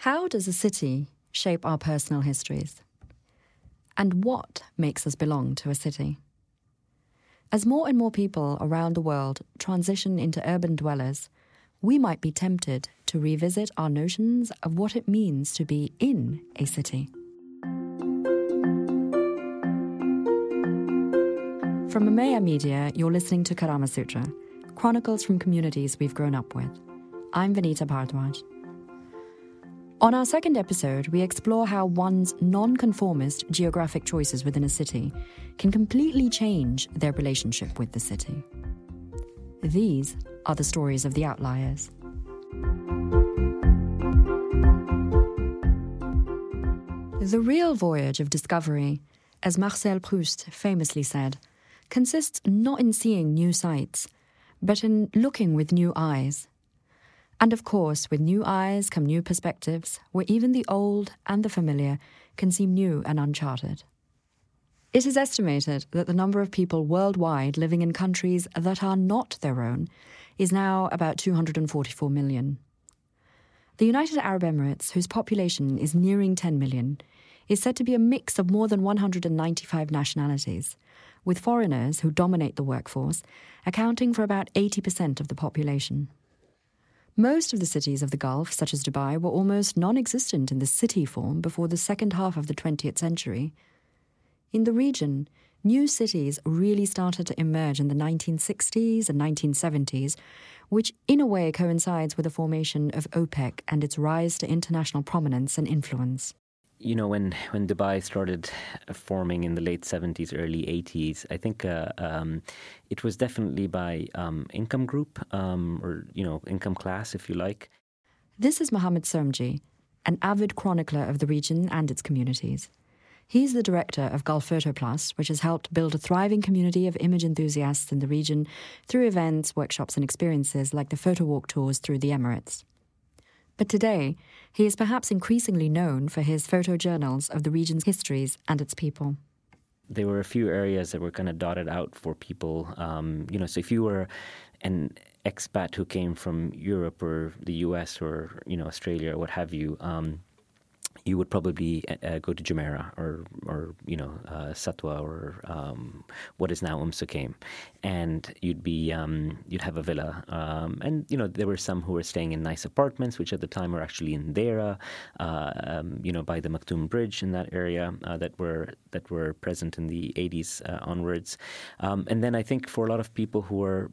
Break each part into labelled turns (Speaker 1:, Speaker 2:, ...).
Speaker 1: How does a city shape our personal histories? And what makes us belong to a city? As more and more people around the world transition into urban dwellers, we might be tempted to revisit our notions of what it means to be in a city. From Umeya Media, you're listening to Karama Sutra, chronicles from communities we've grown up with. I'm Vinita Bhardwaj. On our second episode, we explore how one's non-conformist geographic choices within a city can completely change their relationship with the city. These are the stories of the outliers. The real voyage of discovery, as Marcel Proust famously said, consists not in seeing new sights, but in looking with new eyes. And of course, with new eyes come new perspectives, where even the old and the familiar can seem new and uncharted. It is estimated that the number of people worldwide living in countries that are not their own is now about 244 million. The United Arab Emirates, whose population is nearing 10 million, is said to be a mix of more than 195 nationalities, with foreigners who dominate the workforce accounting for about 80% of the population. Most of the cities of the Gulf, such as Dubai, were almost non existent in the city form before the second half of the 20th century. In the region, new cities really started to emerge in the 1960s and 1970s, which in a way coincides with the formation of OPEC and its rise to international prominence and influence
Speaker 2: you know, when, when Dubai started forming in the late 70s, early 80s, I think uh, um, it was definitely by um, income group um, or, you know, income class, if you like.
Speaker 1: This is Mohammed Somji, an avid chronicler of the region and its communities. He's the director of Gulf Photo Plus, which has helped build a thriving community of image enthusiasts in the region through events, workshops, and experiences like the photo walk tours through the Emirates. But today, he is perhaps increasingly known for his photojournals of the region's histories and its people.
Speaker 2: There were a few areas that were kind of dotted out for people. Um, you know, so if you were an expat who came from Europe or the US or, you know, Australia or what have you, um, you would probably uh, go to Jumeirah or, or you know, uh, Satwa or um, what is now Umm Suqaim, and you'd be um, you'd have a villa, um, and you know there were some who were staying in nice apartments, which at the time were actually in Deira, uh, um, you know, by the Maktoum Bridge in that area uh, that were that were present in the 80s uh, onwards, um, and then I think for a lot of people who were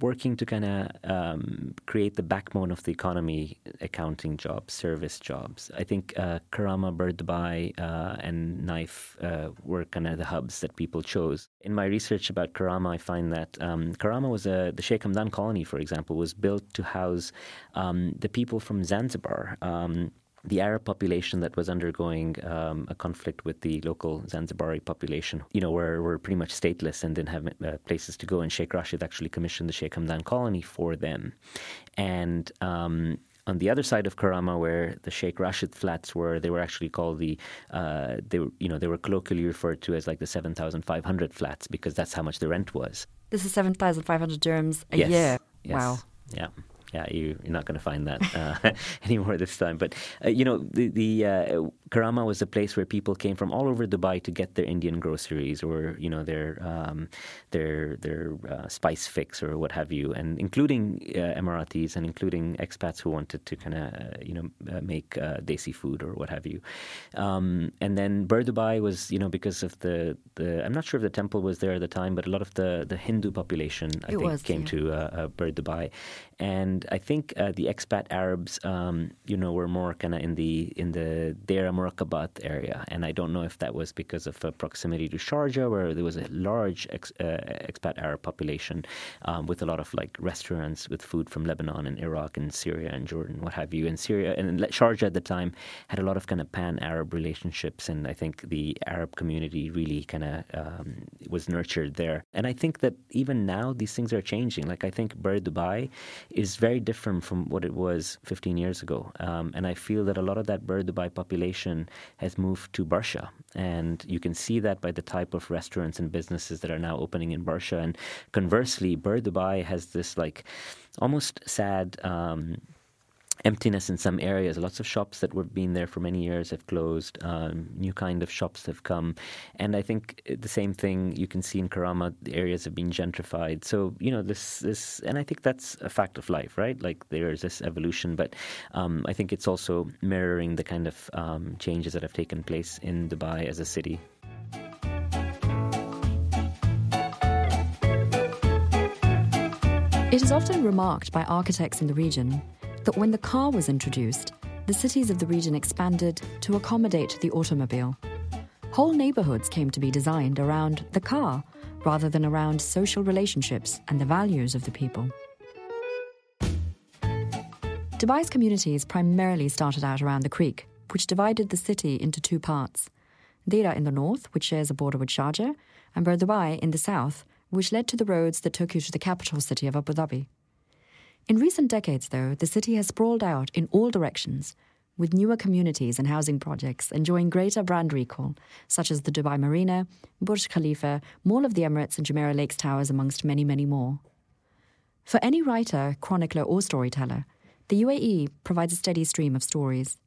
Speaker 2: working to kind of um, create the backbone of the economy, accounting jobs, service jobs. I think uh, Karama, Bur Dubai, uh, and Naif uh, were kind of the hubs that people chose. In my research about Karama, I find that um, Karama was a, the Sheikh Hamdan colony, for example, was built to house um, the people from Zanzibar. The Arab population that was undergoing um, a conflict with the local Zanzibari population, you know, were, were pretty much stateless and didn't have uh, places to go. And Sheikh Rashid actually commissioned the Sheikh Hamdan colony for them. And um, on the other side of Karama, where the Sheikh Rashid flats were, they were actually called the, uh, they were, you know, they were colloquially referred to as like the 7,500 flats because that's how much the rent was.
Speaker 1: This is 7,500 dirhams a
Speaker 2: yes.
Speaker 1: year.
Speaker 2: Yes.
Speaker 1: Wow.
Speaker 2: Yeah yeah, you, are not going to find that uh, anymore this time. But uh, you know, the, the uh, Karama was a place where people came from all over Dubai to get their Indian groceries or you know their um, their their uh, spice fix or what have you, and including uh, Emiratis and including expats who wanted to kind of uh, you know make desi food or what have you. Um, and then Bur Dubai was you know because of the, the I'm not sure if the temple was there at the time, but a lot of the the Hindu population I
Speaker 1: it
Speaker 2: think
Speaker 1: was,
Speaker 2: came
Speaker 1: yeah.
Speaker 2: to uh, Bur Dubai, and I think uh, the expat Arabs, um, you know, were more kind of in the in the Deira Muraqqabat area, and I don't know if that was because of uh, proximity to Sharjah, where there was a large ex, uh, expat Arab population um, with a lot of like restaurants with food from Lebanon and Iraq and Syria and Jordan, what have you. And Syria and Sharjah at the time had a lot of kind of pan-Arab relationships, and I think the Arab community really kind of um, was nurtured there. And I think that even now these things are changing. Like I think Bur Dubai is very very different from what it was 15 years ago. Um, and I feel that a lot of that Bur Dubai population has moved to Barsha. And you can see that by the type of restaurants and businesses that are now opening in Barsha. And conversely, Bur Dubai has this like almost sad. Um, emptiness in some areas. Lots of shops that were been there for many years have closed. Um, new kind of shops have come, and I think the same thing you can see in Karama. The areas have been gentrified. So you know this this, and I think that's a fact of life, right? Like there is this evolution, but um, I think it's also mirroring the kind of um, changes that have taken place in Dubai as a city.
Speaker 1: It is often remarked by architects in the region that when the car was introduced, the cities of the region expanded to accommodate the automobile. Whole neighborhoods came to be designed around the car rather than around social relationships and the values of the people. Dubai's communities primarily started out around the creek, which divided the city into two parts. Deira in the north, which shares a border with Sharjah, and Dubai in the south, which led to the roads that took you to the capital city of Abu Dhabi. In recent decades, though, the city has sprawled out in all directions, with newer communities and housing projects enjoying greater brand recall, such as the Dubai Marina, Burj Khalifa, Mall of the Emirates, and Jumeirah Lakes Towers, amongst many, many more. For any writer, chronicler, or storyteller, the UAE provides a steady stream of stories.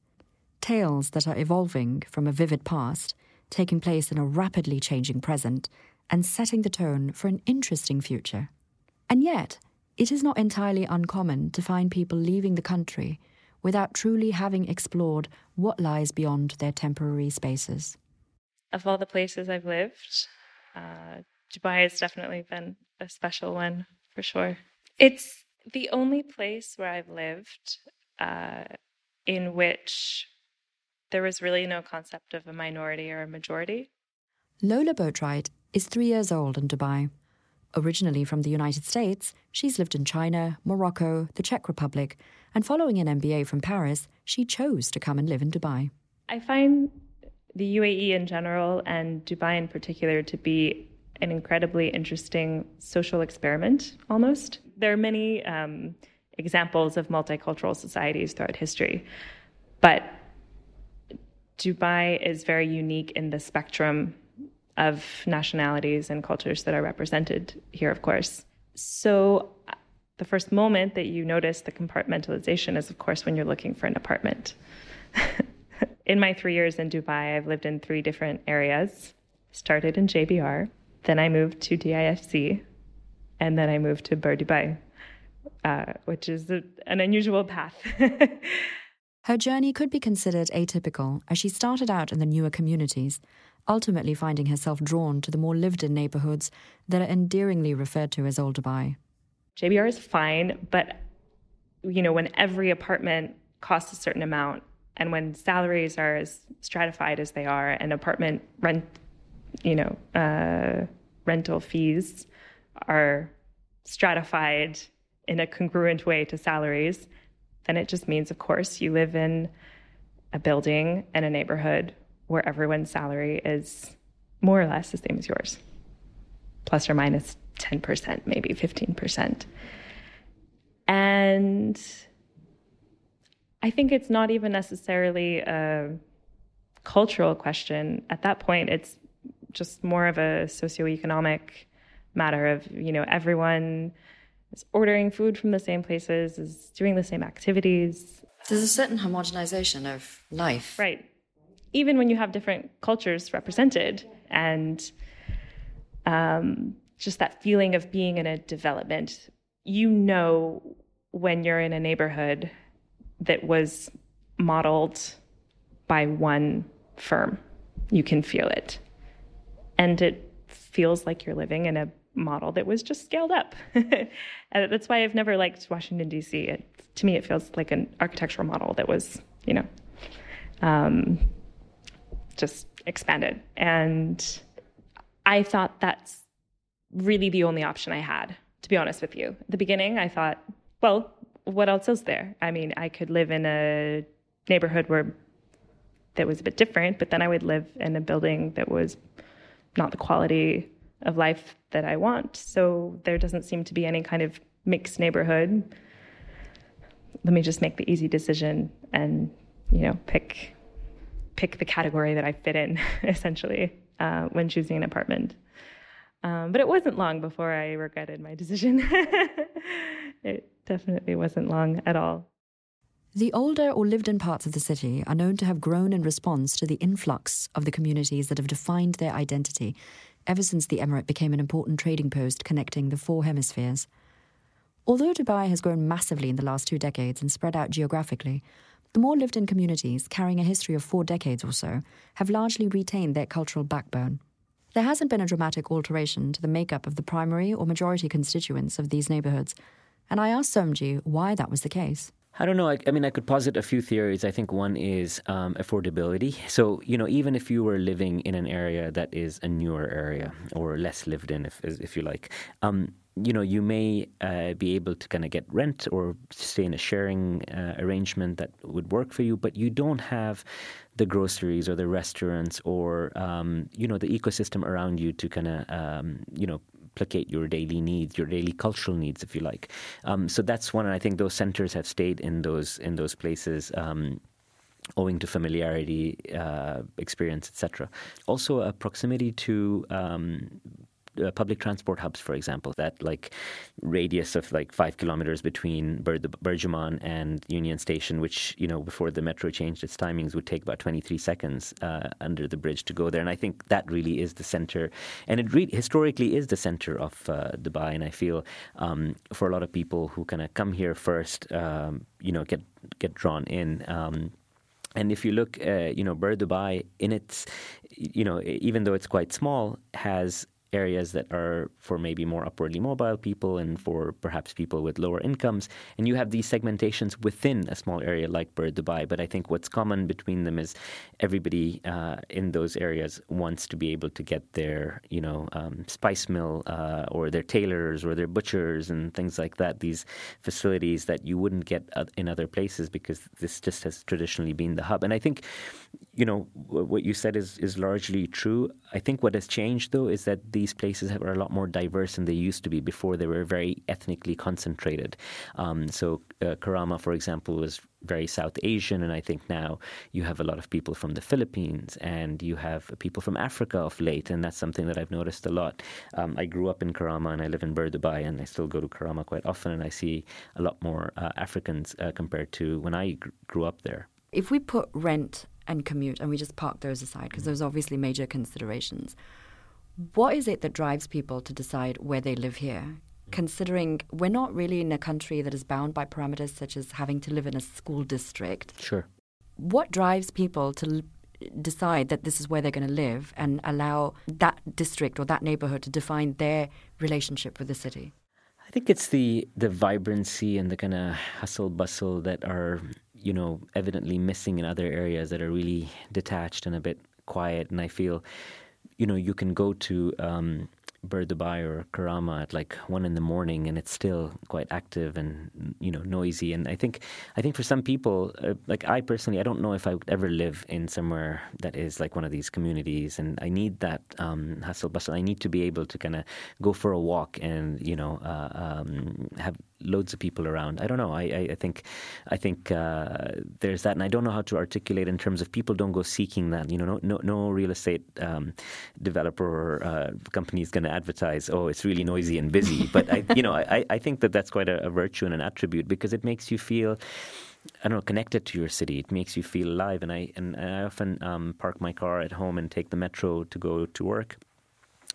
Speaker 1: Tales that are evolving from a vivid past, taking place in a rapidly changing present, and setting the tone for an interesting future. And yet, it is not entirely uncommon to find people leaving the country without truly having explored what lies beyond their temporary spaces.
Speaker 3: Of all the places I've lived, uh, Dubai has definitely been a special one for sure. It's the only place where I've lived uh, in which there was really no concept of a minority or a majority.
Speaker 1: Lola Boatwright is three years old in Dubai. Originally from the United States, she's lived in China, Morocco, the Czech Republic, and following an MBA from Paris, she chose to come and live in Dubai.
Speaker 3: I find the UAE in general and Dubai in particular to be an incredibly interesting social experiment almost. There are many um, examples of multicultural societies throughout history, but Dubai is very unique in the spectrum of nationalities and cultures that are represented here, of course. So, the first moment that you notice the compartmentalization is, of course, when you're looking for an apartment. in my three years in Dubai, I've lived in three different areas. Started in JBR, then I moved to DIFC, and then I moved to Bur Dubai, uh, which is a, an unusual path.
Speaker 1: Her journey could be considered atypical as she started out in the newer communities, ultimately finding herself drawn to the more lived in neighborhoods that are endearingly referred to as Old Dubai.
Speaker 3: JBR is fine, but you know, when every apartment costs a certain amount and when salaries are as stratified as they are and apartment rent, you know, uh, rental fees are stratified in a congruent way to salaries, then it just means, of course, you live in a building and a neighborhood where everyone's salary is more or less the same as yours, plus or minus 10%, maybe 15%. And I think it's not even necessarily a cultural question. At that point, it's just more of a socioeconomic matter of, you know, everyone is ordering food from the same places, is doing the same activities.
Speaker 1: There's a certain homogenization of life.
Speaker 3: Right even when you have different cultures represented and um, just that feeling of being in a development, you know when you're in a neighborhood that was modeled by one firm. You can feel it. And it feels like you're living in a model that was just scaled up. that's why I've never liked Washington, D.C. It, to me, it feels like an architectural model that was, you know, um, just expanded. And I thought that's really the only option I had, to be honest with you. At the beginning, I thought, well, what else is there? I mean, I could live in a neighborhood where that was a bit different, but then I would live in a building that was not the quality of life that I want. So there doesn't seem to be any kind of mixed neighborhood. Let me just make the easy decision and, you know, pick pick the category that I fit in, essentially, uh, when choosing an apartment. Um, but it wasn't long before I regretted my decision. it definitely wasn't long at all.
Speaker 1: The older or lived in parts of the city are known to have grown in response to the influx of the communities that have defined their identity ever since the emirate became an important trading post connecting the four hemispheres. Although Dubai has grown massively in the last two decades and spread out geographically, the more lived in communities, carrying a history of four decades or so, have largely retained their cultural backbone. There hasn't been a dramatic alteration to the makeup of the primary or majority constituents of these neighborhoods, and I asked Somji why that was the case.
Speaker 2: I don't know. I, I, mean, I could posit a few theories. I think one is um, affordability. So, you know, even if you were living in an area that is a newer area or less lived in, if if you like, um, you know, you may uh, be able to kind of get rent or stay in a sharing uh, arrangement that would work for you, but you don't have the groceries or the restaurants or um, you know the ecosystem around you to kind of um, you know placate your daily needs, your daily cultural needs, if you like. Um, so that's one, and I think those centers have stayed in those in those places. Um, owing to familiarity, uh, experience, etc. Also, a proximity to um, uh, public transport hubs, for example, that like radius of like five kilometers between Bur- and Union Station, which you know before the metro changed its timings would take about 23 seconds uh, under the bridge to go there, and I think that really is the center, and it re- historically is the center of uh, Dubai, and I feel um, for a lot of people who kind of come here first, um, you know, get get drawn in. Um, and if you look, uh, you know, Bur Dubai in its, you know, even though it's quite small, has areas that are for maybe more upwardly mobile people and for perhaps people with lower incomes. And you have these segmentations within a small area like Bur Dubai. But I think what's common between them is everybody uh, in those areas wants to be able to get their, you know, um, spice mill uh, or their tailors or their butchers and things like that. These facilities that you wouldn't get in other places because this just has traditionally been the hub. And I think, you know, what you said is is largely true. I think what has changed though is that these places are a lot more diverse than they used to be before. They were very ethnically concentrated. Um, so uh, Karama, for example, was very South Asian, and I think now you have a lot of people from the Philippines and you have people from Africa of late, and that's something that I've noticed a lot. Um, I grew up in Karama and I live in Bur Dubai, and I still go to Karama quite often, and I see a lot more uh, Africans uh, compared to when I gr- grew up there.
Speaker 1: If we put rent and commute and we just park those aside, because mm. there's obviously major considerations. What is it that drives people to decide where they live here? Considering we're not really in a country that is bound by parameters such as having to live in a school district.
Speaker 2: Sure.
Speaker 1: What drives people to l- decide that this is where they're going to live and allow that district or that neighborhood to define their relationship with the city?
Speaker 2: I think it's the the vibrancy and the kind of hustle bustle that are you know evidently missing in other areas that are really detached and a bit quiet. And I feel you know, you can go to um, Bur Dubai or Karama at like one in the morning, and it's still quite active and you know noisy. And I think, I think for some people, uh, like I personally, I don't know if I would ever live in somewhere that is like one of these communities. And I need that um, hustle bustle. I need to be able to kind of go for a walk and you know uh, um, have loads of people around. I don't know. I, I, I think I think uh, there's that, and I don't know how to articulate in terms of people don't go seeking that. You know, no no, no real estate um, developer or uh, company is going to advertise. Oh, it's really noisy and busy. But I, you know, I, I think that that's quite a, a virtue and an attribute because it makes you feel. I don't know, connected to your city. It makes you feel alive. And I and I often um, park my car at home and take the metro to go to work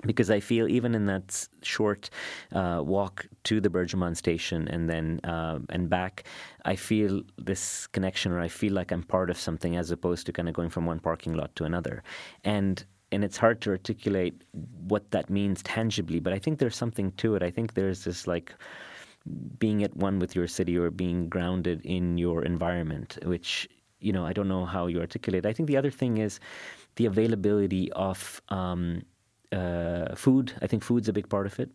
Speaker 2: because I feel even in that short uh, walk to the BurJuman station and then uh, and back, I feel this connection, or I feel like I'm part of something, as opposed to kind of going from one parking lot to another, and and it's hard to articulate what that means tangibly, but I think there's something to it. I think there's this like being at one with your city or being grounded in your environment, which you know I don't know how you articulate. I think the other thing is the availability of um, uh, food. I think food's a big part of it.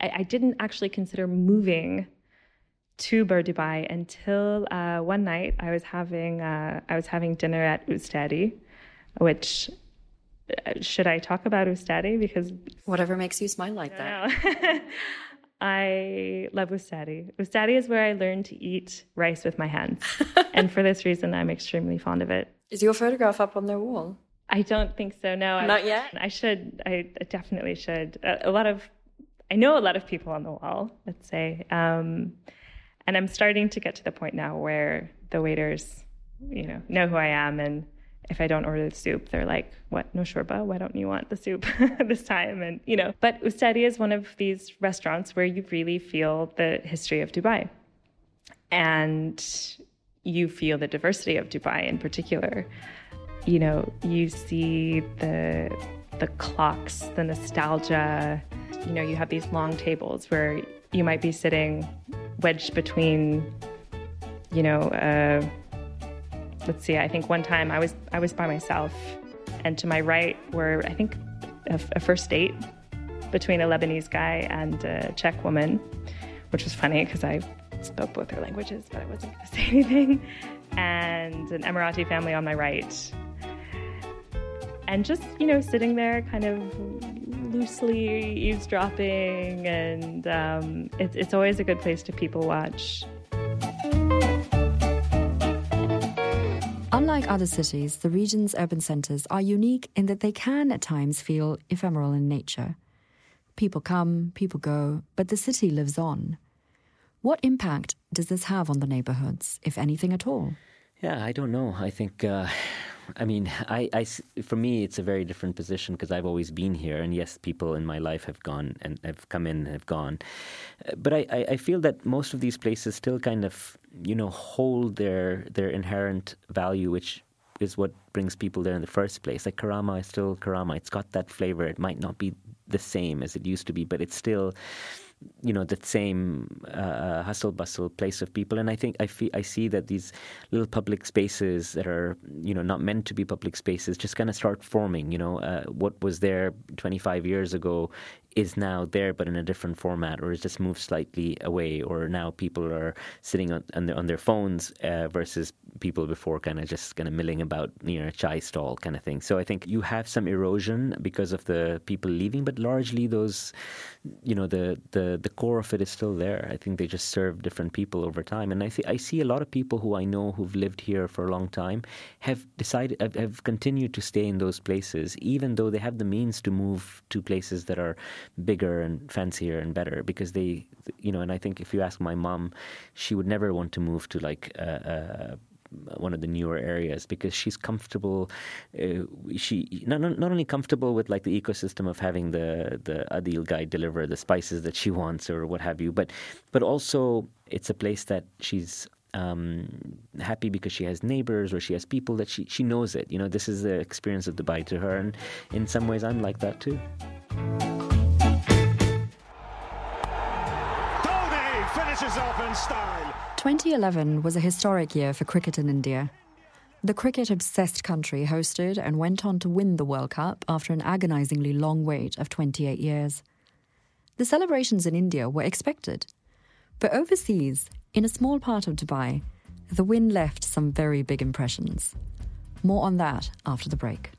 Speaker 3: I, I didn't actually consider moving to Bur Dubai until uh, one night I was having uh, I was having dinner at Ustadi, which uh, should I talk about Ustadi because
Speaker 1: whatever makes you smile like that.
Speaker 3: I love Ustadi. Ustadi is where I learned to eat rice with my hands, and for this reason, I'm extremely fond of it.
Speaker 1: Is your photograph up on their wall?
Speaker 3: I don't think so. No,
Speaker 1: not I, yet.
Speaker 3: I should. I definitely should. A, a, lot of, I know a lot of people on the wall. Let's say, um, And I'm starting to get to the point now where the waiters, you know, know who I am and if I don't order the soup, they're like, "What? No shorba? Why don't you want the soup this time?" And you know, but Ustadi is one of these restaurants where you really feel the history of Dubai, and you feel the diversity of Dubai in particular. You know, you see the the clocks, the nostalgia. You know, you have these long tables where you might be sitting wedged between, you know. Uh, let's see, I think one time I was I was by myself, and to my right were I think a, a first date between a Lebanese guy and a Czech woman, which was funny because I spoke both their languages, but I wasn't going to say anything, and an Emirati family on my right. And just, you know, sitting there kind of loosely eavesdropping, and um, it, it's always a good place to people watch.
Speaker 1: Unlike other cities, the region's urban centres are unique in that they can at times feel ephemeral in nature. People come, people go, but the city lives on. What impact does this have on the neighbourhoods, if anything at all?
Speaker 2: Yeah, I don't know. I think, uh, I mean, I, I, for me, it's a very different position because I've always been here, and yes, people in my life have gone and have come in and have gone, uh, but I, I feel that most of these places still kind of, you know, hold their their inherent value, which is what brings people there in the first place. Like Karama is still Karama; it's got that flavor. It might not be the same as it used to be, but it's still you know that same uh, hustle bustle place of people. And i think I, feel, I see that these little public spaces that are you know not meant to be public spaces just kind of start forming you know uh, what was there 25 years ago is now there but in a different format or it's just moved slightly away or now people are sitting on, on, their, on their phones uh, versus people before kind of just kind of milling about near a chai stall kind of thing. So i think you have some erosion because of the people leaving but largely those you know the the the core of it is still there. I think they just serve different people over time. And i see i see a lot of people who i know who've lived here for a long time have decided have, have continued to stay in those places even though they have the means to move to places that are bigger and fancier and better because they, you know, and I think if you ask my mom, she would never want to move to like uh, one of the newer areas because she's comfortable. Uh, she not, not only comfortable with like the ecosystem of having the the Adil guy deliver the spices that she wants or what have you, but but also it's a place that she's um, happy because she has neighbors or she has people that she, she knows it. You know, this is the experience of Dubai to her, and in some ways, I'm like that too.
Speaker 1: Finishes off in style. 2011 was a historic year for cricket in India. The cricket obsessed country hosted and went on to win the World Cup after an agonizingly long wait of 28 years. The celebrations in India were expected. But overseas, in a small part of Dubai, the win left some very big impressions. More on that after the break.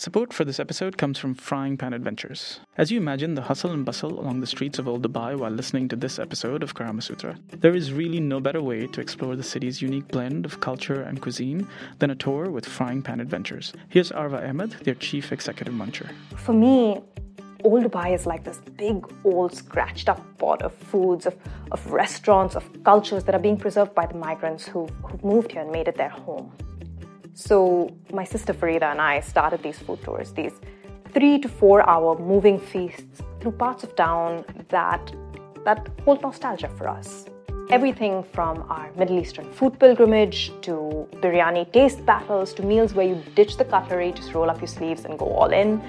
Speaker 4: Support for this episode comes from Frying Pan Adventures. As you imagine the hustle and bustle along the streets of Old Dubai while listening to this episode of Karama Sutra, there is really no better way to explore the city's unique blend of culture and cuisine than a tour with Frying Pan Adventures. Here's Arva Ahmed, their chief executive muncher.
Speaker 5: For me, Old Dubai is like this big, old, scratched up pot of foods, of, of restaurants, of cultures that are being preserved by the migrants who've, who've moved here and made it their home. So my sister Farida and I started these food tours, these three to four hour moving feasts through parts of town that that hold nostalgia for us. Everything from our Middle Eastern food pilgrimage to biryani taste battles to meals where you ditch the cutlery, just roll up your sleeves and go all in.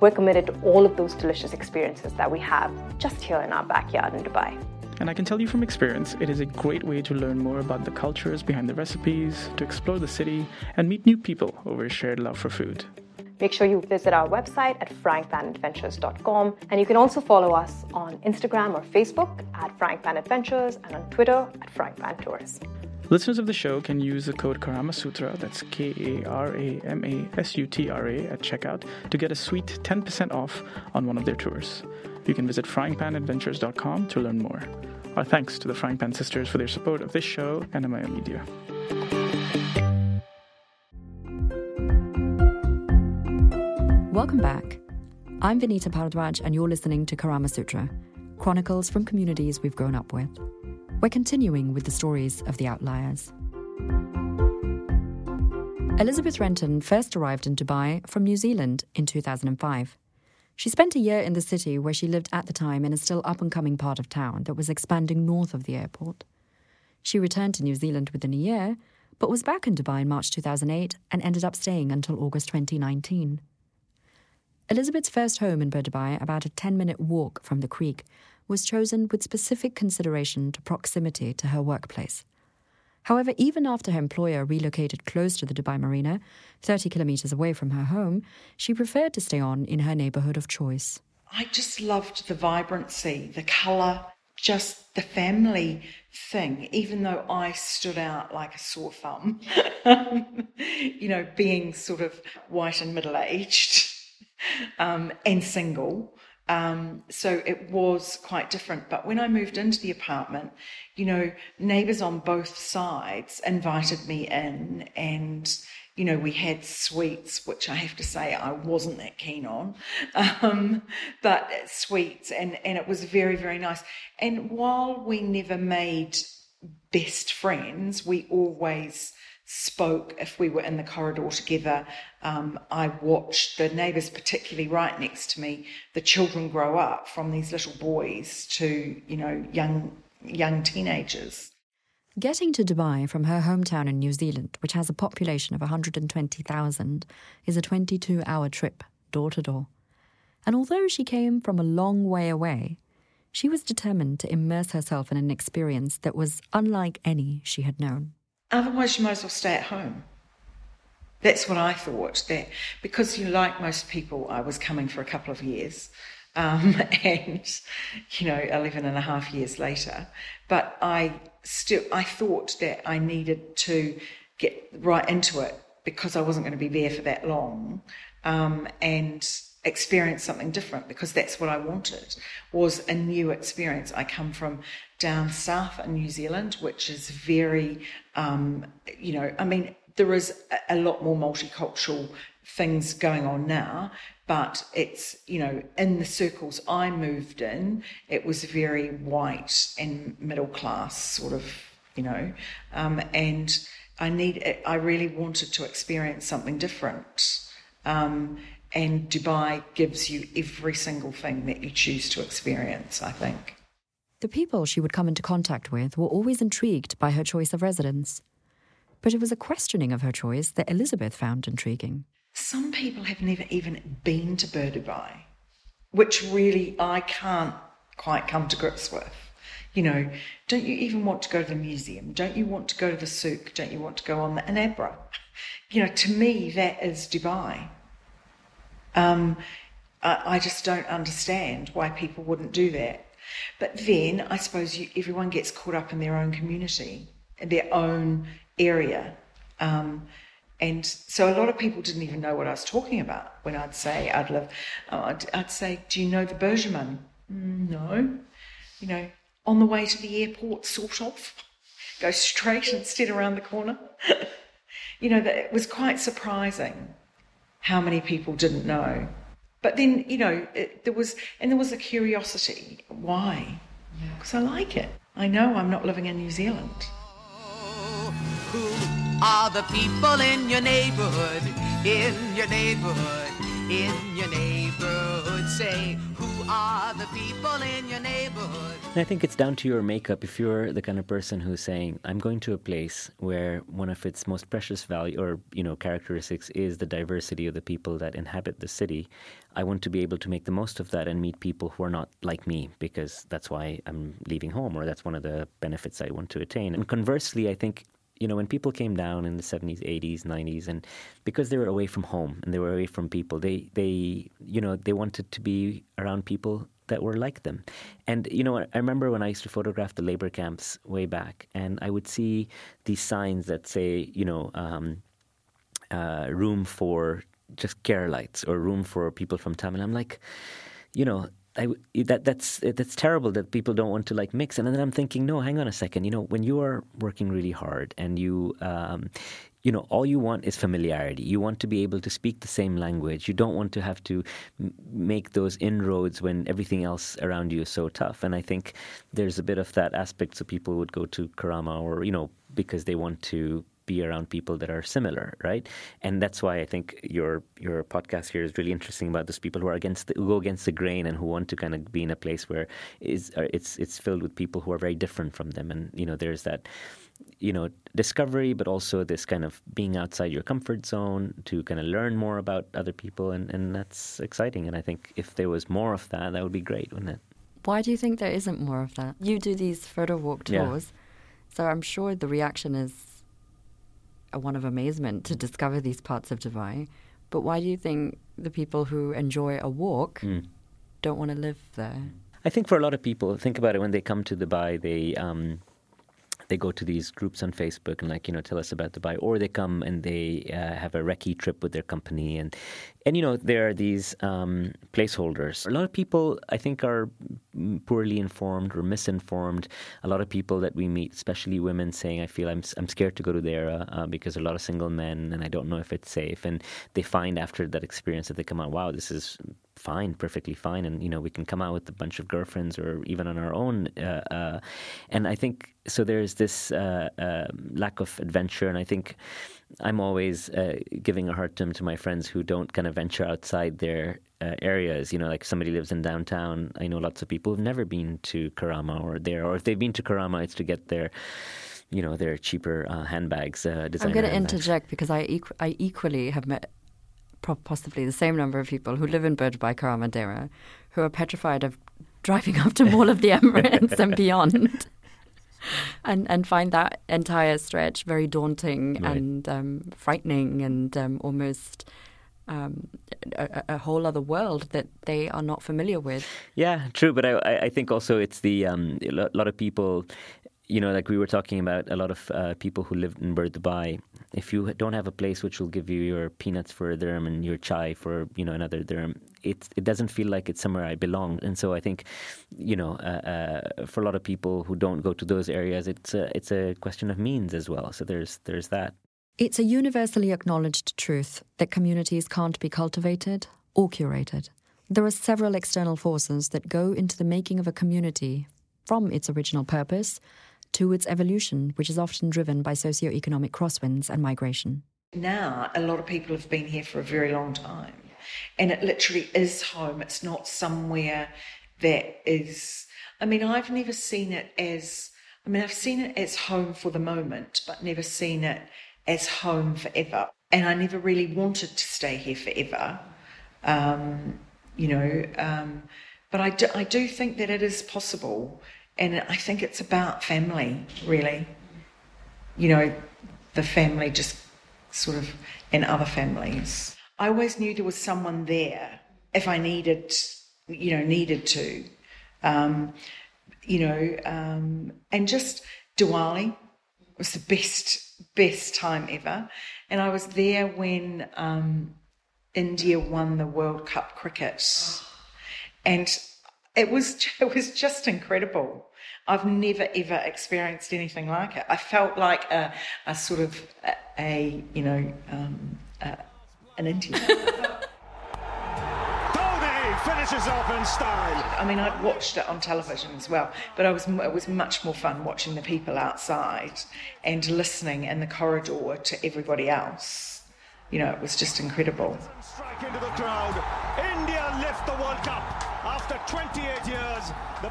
Speaker 5: We're committed to all of those delicious experiences that we have just here in our backyard in Dubai.
Speaker 4: And I can tell you from experience, it is a great way to learn more about the cultures behind the recipes, to explore the city, and meet new people over a shared love for food.
Speaker 5: Make sure you visit our website at fryingpanadventures.com. And you can also follow us on Instagram or Facebook at fryingpanadventures and on Twitter at fryingpantours.
Speaker 4: Listeners of the show can use the code Karamasutra, that's K A R A M A S U T R A, at checkout to get a sweet 10% off on one of their tours. You can visit fryingpanadventures.com to learn more. Our thanks to the Frying Pan Sisters for their support of this show and Amaya Media.
Speaker 1: Welcome back. I'm Vinita Bharadwaj, and you're listening to Karama Sutra, chronicles from communities we've grown up with. We're continuing with the stories of the outliers. Elizabeth Renton first arrived in Dubai from New Zealand in 2005. She spent a year in the city where she lived at the time in a still up and coming part of town that was expanding north of the airport. She returned to New Zealand within a year, but was back in Dubai in March 2008 and ended up staying until August 2019. Elizabeth's first home in Bur-Dubai, about a 10 minute walk from the creek, was chosen with specific consideration to proximity to her workplace. However, even after her employer relocated close to the Dubai Marina, 30 kilometres away from her home, she preferred to stay on in her neighbourhood of choice.
Speaker 6: I just loved the vibrancy, the colour, just the family thing, even though I stood out like a sore thumb, you know, being sort of white and middle aged um, and single. Um, so it was quite different. But when I moved into the apartment, you know, neighbours on both sides invited me in, and you know, we had sweets, which I have to say I wasn't that keen on, um, but sweets, and and it was very very nice. And while we never made best friends, we always spoke if we were in the corridor together. Um, I watched the neighbours, particularly right next to me, the children grow up from these little boys to you know young young teenagers.
Speaker 1: Getting to Dubai from her hometown in New Zealand, which has a population of 120,000, is a 22 hour trip, door to door. And although she came from a long way away, she was determined to immerse herself in an experience that was unlike any she had known.
Speaker 6: Otherwise, you might as well stay at home. That's what I thought. That because you like most people, I was coming for a couple of years, um, and you know, 11 and a half years later. But I still, I thought that I needed to get right into it because I wasn't going to be there for that long, um, and experience something different because that's what I wanted was a new experience. I come from down south in New Zealand, which is very, um, you know, I mean, there is a, lot more multicultural things going on now, but it's, you know, in the circles I moved in, it was very white and middle class sort of, you know, um, and I need, I really wanted to experience something different. Um, and Dubai gives you every single thing that you choose to experience, I think.
Speaker 1: The people she would come into contact with were always intrigued by her choice of residence. But it was a questioning of her choice that Elizabeth found intriguing.
Speaker 6: Some people have never even been to Bur-Dubai, which really I can't quite come to grips with. You know, don't you even want to go to the museum? Don't you want to go to the souk? Don't you want to go on the an abra? You know, to me, that is Dubai. Um, I, just don't understand why people wouldn't do that. But then I suppose you, everyone gets caught up in their own community, their own area. Um, and so a lot of people didn't even know what I was talking about when I'd say I'd live. Oh, I'd, I'd, say, "Do you know the Burjuman?" Mm, no. You know, on the way to the airport, sort of. Go straight instead around the corner. you know, that it was quite surprising how many people didn't know. But then, you know, it, there was, and there was a curiosity. Why? Because I like it. I know I'm not living in New Zealand. Who are the people in your neighborhood? In your neighborhood? In your neighborhood? Say,
Speaker 2: are the people in your neighborhood. I think it's down to your makeup. If you're the kind of person who's saying, "I'm going to a place where one of its most precious value or you know characteristics is the diversity of the people that inhabit the city," I want to be able to make the most of that and meet people who are not like me because that's why I'm leaving home or that's one of the benefits I want to attain. And conversely, I think you know, when people came down in the 70s, 80s, 90s, and because they were away from home and they were away from people, they, they, you know, they wanted to be around people that were like them. And, you know, I remember when I used to photograph the labor camps way back, and I would see these signs that say, you know, um, uh, room for just Keralites or room for people from Tamil. I'm like, you know, I, that that's that's terrible that people don't want to like mix. And then I'm thinking, no, hang on a second. You know, when you are working really hard and you um, you know, all you want is familiarity. You want to be able to speak the same language. You don't want to have to m- make those inroads when everything else around you is so tough. And I think there's a bit of that aspect. So people would go to Karama or, you know, because they want to be around people that are similar, right? And that's why I think your your podcast here is really interesting about those people who are against the, who go against the grain and who want to kind of be in a place where is uh, it's it's filled with people who are very different from them, and you know there's that you know discovery but also this kind of being outside your comfort zone to kind of learn more about other people. And, and that's exciting. And i think if there was more of that that would be great wouldn't it?
Speaker 1: Why do you think there isn't more of that? You do these photo walk tours yeah. so i'm sure the reaction is one of amazement to discover these parts of dubai but why do you think the people who enjoy a walk mm. don't want to live there
Speaker 2: I think for a lot of people, think about it when they come to Dubai, they um, they go to these groups on Facebook and like you know tell us about Dubai, or they come and they uh, have a recce trip with their company, and and you know there are these um, placeholders. A lot of people I think are poorly informed or misinformed. A lot of people that we meet, especially women, saying I feel I'm I'm scared to go to there uh, because a lot of single men and I don't know if it's safe, and they find after that experience that they come out, wow, this is fine, perfectly fine, and you know we can come out with a bunch of girlfriends or even on our own. Uh, uh, and I think so. There's this uh, um, lack of adventure, and I think I'm always uh, giving a hard time to my friends who don't kind of venture outside their uh, areas. You know, like somebody lives in downtown. I know lots of people who've never been to Karama or there, or if they've been to Karama, it's to get their you know their cheaper uh, handbags. Uh,
Speaker 1: I'm going to interject because I equ- I equally have met possibly the same number of people who live in Burdubai, and Deira, who are petrified of driving up to Mall of the Emirates and beyond. and and find that entire stretch very daunting right. and um, frightening and um, almost um, a, a, whole other world that they are not familiar with.
Speaker 2: Yeah, true. But I, I think also it's the um, a lot of people you know, like we were talking about a lot of uh, people who live in Dubai. If you don't have a place which will give you your peanuts for a dirham and your chai for you know another dirham, it it doesn't feel like it's somewhere I belong. And so I think, you know, uh, uh, for a lot of people who don't go to those areas, it's a, it's a question of means as well. So there's there's that.
Speaker 1: It's a universally acknowledged truth that communities can't be cultivated or curated. There are several external forces that go into the making of a community from its original purpose to its evolution, which is often driven by socio-economic crosswinds and migration.
Speaker 6: Now, a lot of people have been here for a very long time, and it literally is home. It's not somewhere that is. I mean, I've never seen it as. I mean, I've seen it as home for the moment, but never seen it as home forever. And I never really wanted to stay here forever. Um, you know, um, but I do, I do think that it is possible and I think it's about family, really. You know, the family just sort of, and other families. I always knew there was someone there if I needed, you know, needed to. Um, you know, um, and just Diwali was the best, best time ever. And I was there when um, India won the World Cup cricket. And it was, it was just incredible. I've never ever experienced anything like it. I felt like a, a sort of a, a you know um, a, an Indian.
Speaker 7: finishes off in style.
Speaker 6: I mean, I'd watched it on television as well, but I was it was much more fun watching the people outside and listening in the corridor to everybody else. You know, it was just incredible.
Speaker 7: Strike into the crowd. India lift the World Cup. After 28 years, the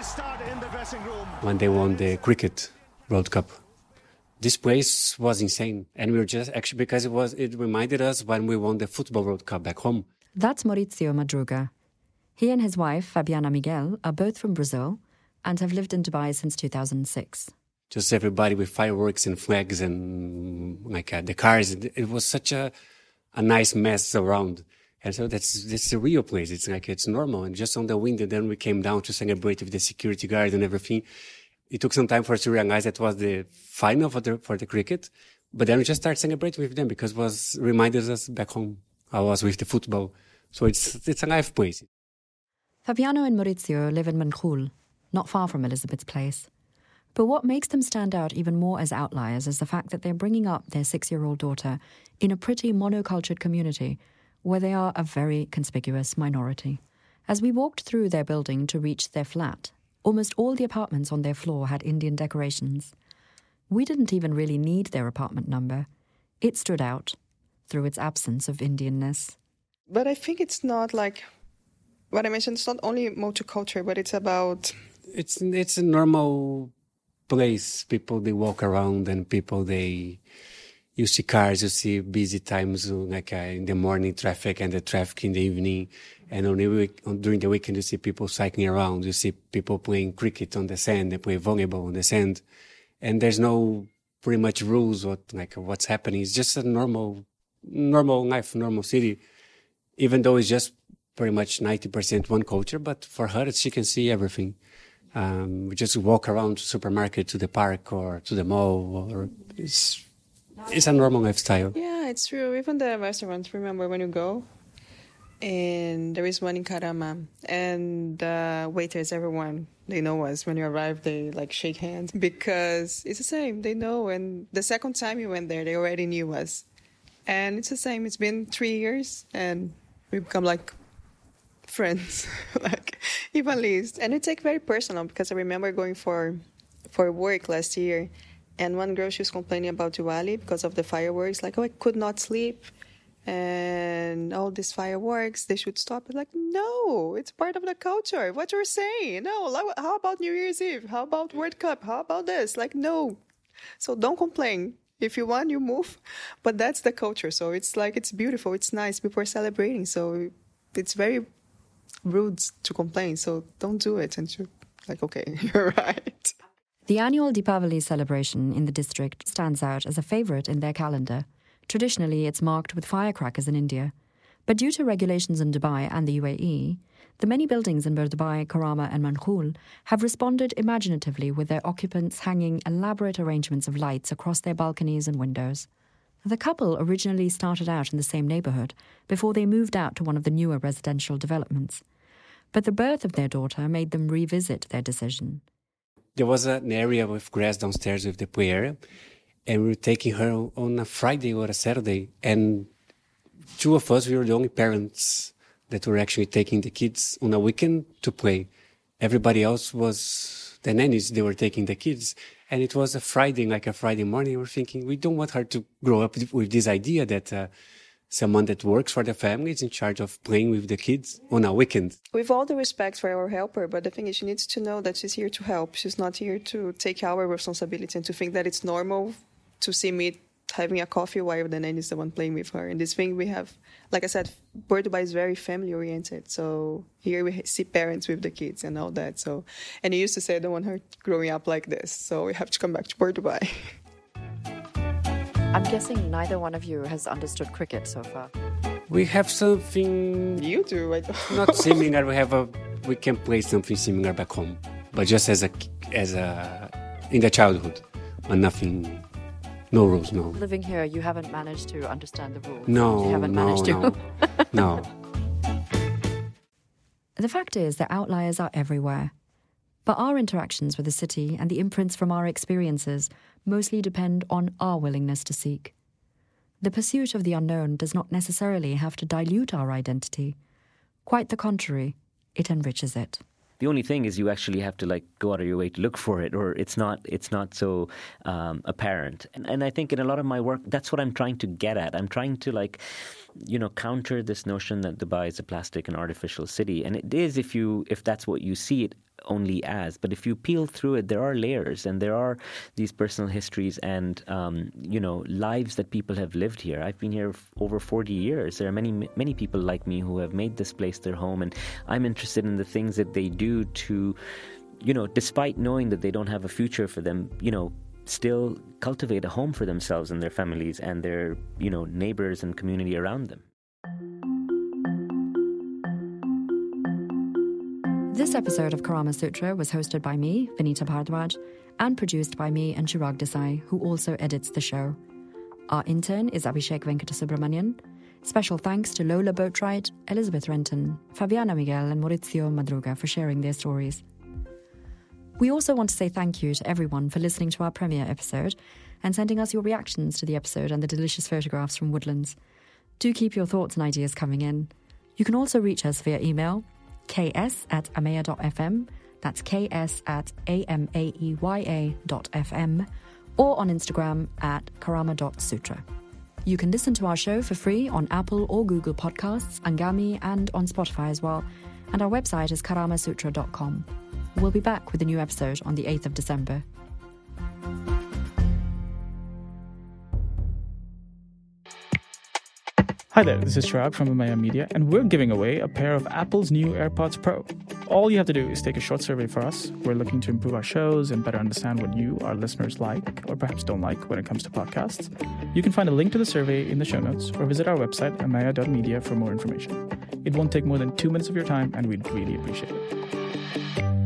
Speaker 7: parties start in the dressing room.
Speaker 8: When they won the cricket World Cup, this place was insane, and we were just actually because it was it reminded us when we won the football World Cup back home.
Speaker 1: That's Maurizio Madruga. He and his wife Fabiana Miguel are both from Brazil and have lived in Dubai since 2006.
Speaker 8: Just everybody with fireworks and flags and like uh, the cars. It, it was such a a nice mess around. And so that's, that's the real place. It's like, it's normal. And just on the wind, and then we came down to celebrate with the security guard and everything. It took some time for us to realize that was the final for the, for the cricket. But then we just started celebrating with them because it was reminded us back home. I was with the football. So it's, it's a life place.
Speaker 1: Fabiana and Maurizio live in Mankhool, not far from Elizabeth's place. But what makes them stand out even more as outliers is the fact that they're bringing up their six year old daughter in a pretty monocultured community where they are a very conspicuous minority. As we walked through their building to reach their flat, almost all the apartments on their floor had Indian decorations. We didn't even really need their apartment number. It stood out through its absence of Indianness.
Speaker 9: But I think it's not like what I mentioned. It's not only multicultural, but it's about.
Speaker 8: It's it's a normal place. People they walk around and people they you see cars, you see busy times like uh, in the morning traffic and the traffic in the evening. And on the week, on, during the weekend, you see people cycling around. You see people playing cricket on the sand. They play volleyball on the sand. And there's no pretty much rules what, like what's happening. It's just a normal, normal life, normal city. Even though it's just pretty much 90% one culture, but for her, she can see everything. Um, we just walk around to supermarket, to the park or to the mall or it's, it's a normal lifestyle.
Speaker 9: Yeah, it's true. Even the restaurants, remember when you go, and there is one in Karama, and the waiters, everyone, they know us. When you arrive, they like shake hands because it's the same. They know, and the second time you went there, they already knew us, and it's the same. It's been three years, and we become like friends, like even least, and it take very personal because I remember going for for work last year, and one girl she was complaining about Diwali because of the fireworks, like oh I could not sleep. And all these fireworks they should stop. Like no it's part of the culture. What you're saying. No how about new year's eve? How about world cup? How about this? Like no. So don't complain. If you want you move. But that's the culture. So it's like it's beautiful. It's nice. People are celebrating. So it's very rude to complain. So don't do it. And you're like okay you're right
Speaker 1: the annual Deepavali celebration in the district stands out as a favorite in their calendar Traditionally, it's marked with firecrackers in India. But due to regulations in Dubai and the UAE, the many buildings in Dubai, Karama, and Mankhool have responded imaginatively with their occupants hanging elaborate arrangements of lights across their balconies and windows. The couple originally started out in the same neighborhood before they moved out to one of the newer residential developments. But the birth of their daughter made them revisit their decision.
Speaker 8: There was an area with grass downstairs with the play area, and we were taking her on a Friday or a Saturday. And two of us, we were the only parents that were actually taking the kids on a weekend to play. Everybody else was the nannies. They were taking the kids. And it was a Friday, like a Friday morning. We are thinking, we don't want her to grow up with this idea that, uh, someone that works for the family is in charge of playing with the kids on a weekend.
Speaker 9: With all the respect for our helper, but the thing is, she needs to know that she's here to help. She's not here to take our responsibility and to think that it's normal to see me having a coffee while the nanny is the one playing with her. And this thing we have, like I said, Dubai is very family oriented. So here we see parents with the kids and all that. So, and he used to say, I don't want her growing up like this. So we have to come back to Dubai.
Speaker 1: I'm guessing neither one of you has understood cricket so far.
Speaker 8: We have something.
Speaker 9: You do, I don't.
Speaker 8: Not similar. We have a. We can play something similar back home, but just as a as a in the childhood, but nothing no rules, no.
Speaker 1: Living here, you haven't managed to understand the rules.
Speaker 8: No,
Speaker 1: you haven't
Speaker 8: no,
Speaker 1: managed to.
Speaker 8: no, no.
Speaker 1: The fact is that outliers are everywhere. But our interactions with the city and the imprints from our experiences mostly depend on our willingness to seek. The pursuit of the unknown does not necessarily have to dilute our identity. Quite the contrary, it enriches it
Speaker 2: the only thing is you actually have to like go out of your way to look for it, or it's not it's not so um, apparent. And, and I think in a lot of my work, that's what I'm trying to get at. I'm trying to like you know counter this notion that Dubai is a plastic and artificial city, and it is if you if that's what you see it only as. But if you peel through it, there are layers and there are these personal histories and um, you know lives that people have lived here. I've been here f- over 40 years. There are many many people like me who have made this place their home, and I'm interested in the things that they do to, you know, despite knowing that they don't have a future for them, you know, still cultivate a home for themselves and their families and their you know neighbors and community around them.
Speaker 1: This episode of Karama Sutra was hosted by me, Vinita Bhardwaj, and produced by me and Chirag Desai, who also edits the show. Our intern is Abhishek Venkatasubramanian. Special thanks to Lola Boatwright, Elizabeth Renton, Fabiana Miguel, and Maurizio Madruga for sharing their stories. We also want to say thank you to everyone for listening to our premiere episode and sending us your reactions to the episode and the delicious photographs from Woodlands. Do keep your thoughts and ideas coming in. You can also reach us via email ks at amaeya.fm, that's ks at amaeya.fm, or on Instagram at karama.sutra. You can listen to our show for free on Apple or Google Podcasts, Anghami, and on Spotify as well. And our website is karamasutra.com. We'll be back with a new episode on the 8th of December.
Speaker 4: Hi there, this is Chirag from Amaeya Media, and we're giving away a pair of Apple's new AirPods Pro. All you have to do is take a short survey for us. We're looking to improve our shows and better understand what you, our listeners, like or perhaps don't like when it comes to podcasts. You can find a link to the survey in the show notes or visit our website, amaeya.media, for more information. It won't take more than two minutes of your time, and we'd really appreciate it.